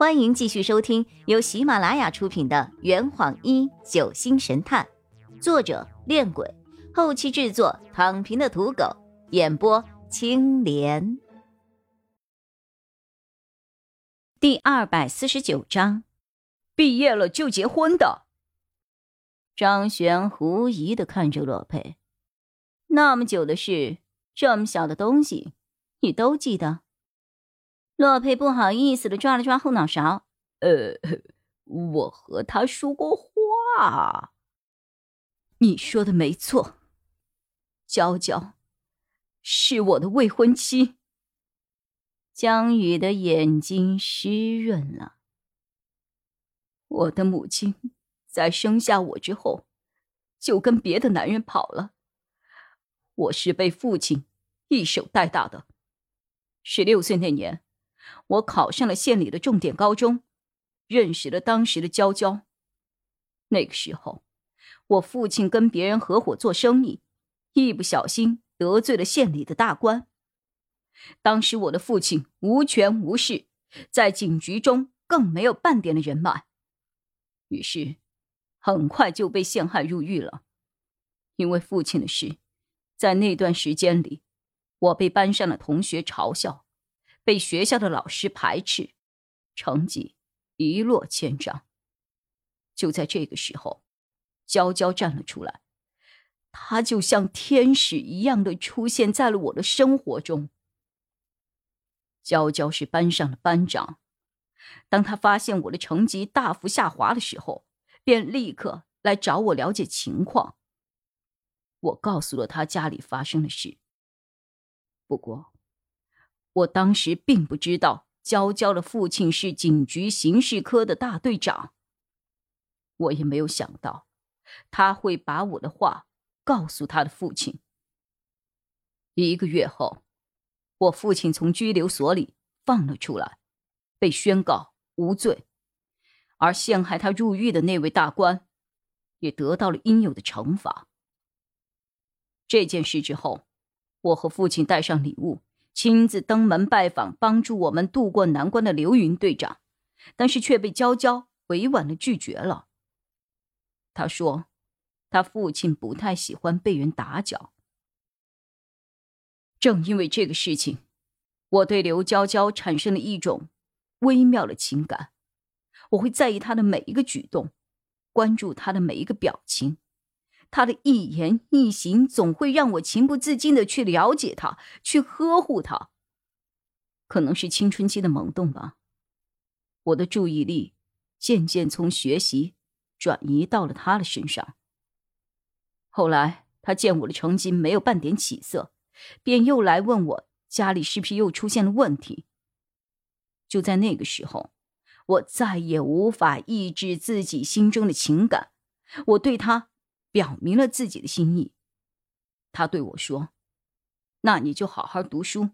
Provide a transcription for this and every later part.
欢迎继续收听由喜马拉雅出品的《圆谎一九星神探》，作者：恋鬼，后期制作：躺平的土狗，演播：青莲。第二百四十九章，毕业了就结婚的。张璇狐疑的看着洛佩，那么久的事，这么小的东西，你都记得？洛佩不好意思的抓了抓后脑勺，呃，我和他说过话。你说的没错，娇娇是我的未婚妻。江宇的眼睛湿润了。我的母亲在生下我之后，就跟别的男人跑了。我是被父亲一手带大的。十六岁那年。我考上了县里的重点高中，认识了当时的娇娇。那个时候，我父亲跟别人合伙做生意，一不小心得罪了县里的大官。当时我的父亲无权无势，在警局中更没有半点的人脉，于是很快就被陷害入狱了。因为父亲的事，在那段时间里，我被班上的同学嘲笑。被学校的老师排斥，成绩一落千丈。就在这个时候，娇娇站了出来，她就像天使一样的出现在了我的生活中。娇娇是班上的班长，当她发现我的成绩大幅下滑的时候，便立刻来找我了解情况。我告诉了她家里发生的事，不过。我当时并不知道娇娇的父亲是警局刑事科的大队长。我也没有想到，他会把我的话告诉他的父亲。一个月后，我父亲从拘留所里放了出来，被宣告无罪，而陷害他入狱的那位大官，也得到了应有的惩罚。这件事之后，我和父亲带上礼物。亲自登门拜访，帮助我们渡过难关的刘云队长，但是却被娇娇委婉的拒绝了。他说，他父亲不太喜欢被人打搅。正因为这个事情，我对刘娇娇产生了一种微妙的情感，我会在意她的每一个举动，关注她的每一个表情。他的一言一行总会让我情不自禁的去了解他，去呵护他。可能是青春期的萌动吧，我的注意力渐渐从学习转移到了他的身上。后来他见我的成绩没有半点起色，便又来问我家里是不是又出现了问题。就在那个时候，我再也无法抑制自己心中的情感，我对他。表明了自己的心意，他对我说：“那你就好好读书，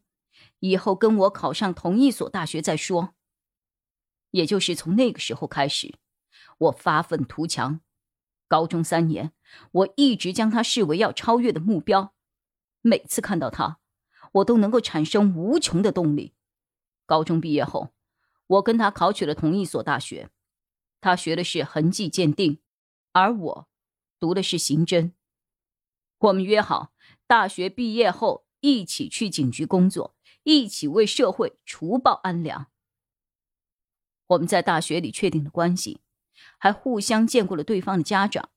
以后跟我考上同一所大学再说。”也就是从那个时候开始，我发愤图强。高中三年，我一直将他视为要超越的目标。每次看到他，我都能够产生无穷的动力。高中毕业后，我跟他考取了同一所大学，他学的是痕迹鉴定，而我。读的是刑侦。我们约好，大学毕业后一起去警局工作，一起为社会除暴安良。我们在大学里确定了关系，还互相见过了对方的家长。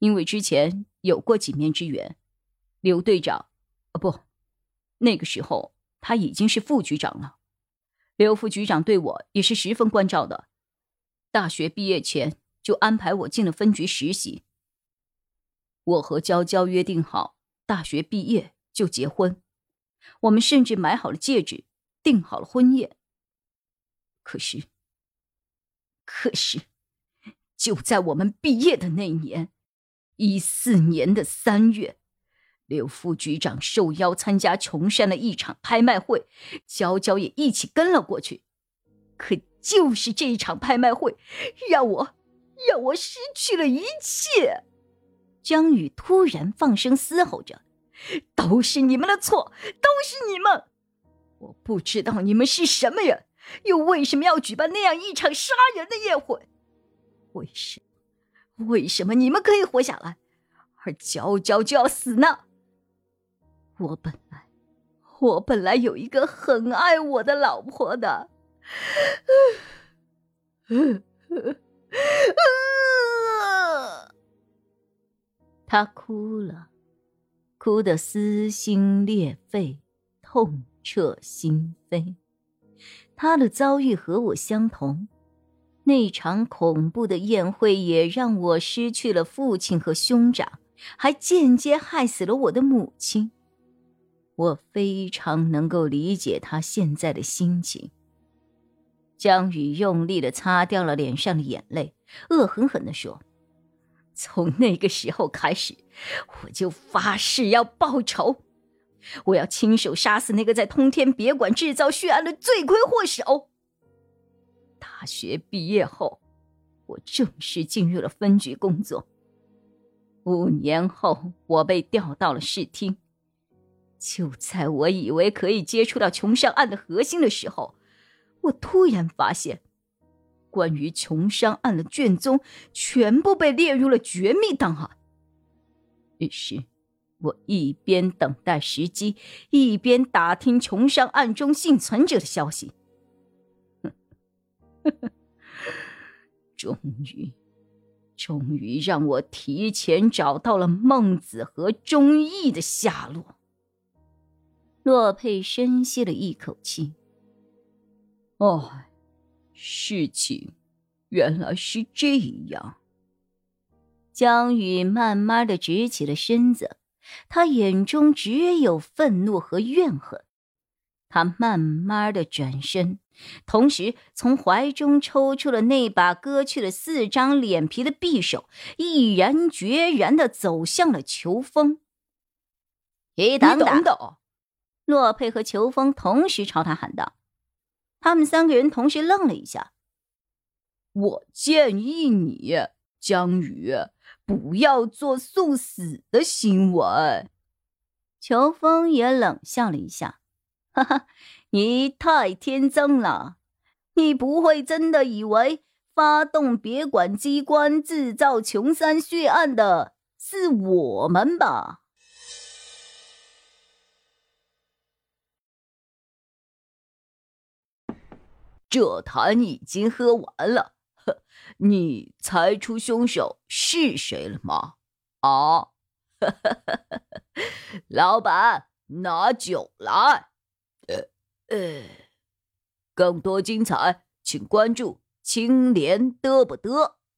因为之前有过几面之缘，刘队长，啊不，那个时候他已经是副局长了。刘副局长对我也是十分关照的。大学毕业前就安排我进了分局实习。我和娇娇约定好，大学毕业就结婚。我们甚至买好了戒指，订好了婚宴。可是，可是，就在我们毕业的那年，一四年的三月，刘副局长受邀参加琼山的一场拍卖会，娇娇也一起跟了过去。可就是这一场拍卖会，让我，让我失去了一切。江宇突然放声嘶吼着：“都是你们的错，都是你们！我不知道你们是什么人，又为什么要举办那样一场杀人的宴会？为什么？为什么你们可以活下来，而娇娇就要死呢？我本来，我本来有一个很爱我的老婆的。他哭了，哭得撕心裂肺，痛彻心扉。他的遭遇和我相同，那场恐怖的宴会也让我失去了父亲和兄长，还间接害死了我的母亲。我非常能够理解他现在的心情。江宇用力的擦掉了脸上的眼泪，恶狠狠的说：“从那个时候开始，我就发誓要报仇，我要亲手杀死那个在通天别馆制造血案的罪魁祸首。”大学毕业后，我正式进入了分局工作。五年后，我被调到了市厅。就在我以为可以接触到琼山案的核心的时候，我突然发现，关于琼山案的卷宗全部被列入了绝密档案。于是，我一边等待时机，一边打听琼山案中幸存者的消息。终于，终于让我提前找到了孟子和钟义的下落。洛佩深吸了一口气。哦，事情原来是这样。江宇慢慢的直起了身子，他眼中只有愤怒和怨恨。他慢慢的转身，同时从怀中抽出了那把割去了四张脸皮的匕首，毅然决然的走向了裘风。你等等！洛佩和裘风同时朝他喊道。他们三个人同时愣了一下。我建议你，江宇，不要做送死的行为。裘风也冷笑了一下，哈哈，你太天真了，你不会真的以为发动别管机关制造琼山血案的是我们吧？这坛已经喝完了，呵你猜出凶手是谁了吗？啊，老板，拿酒来。呃呃，更多精彩，请关注青莲嘚不嘚。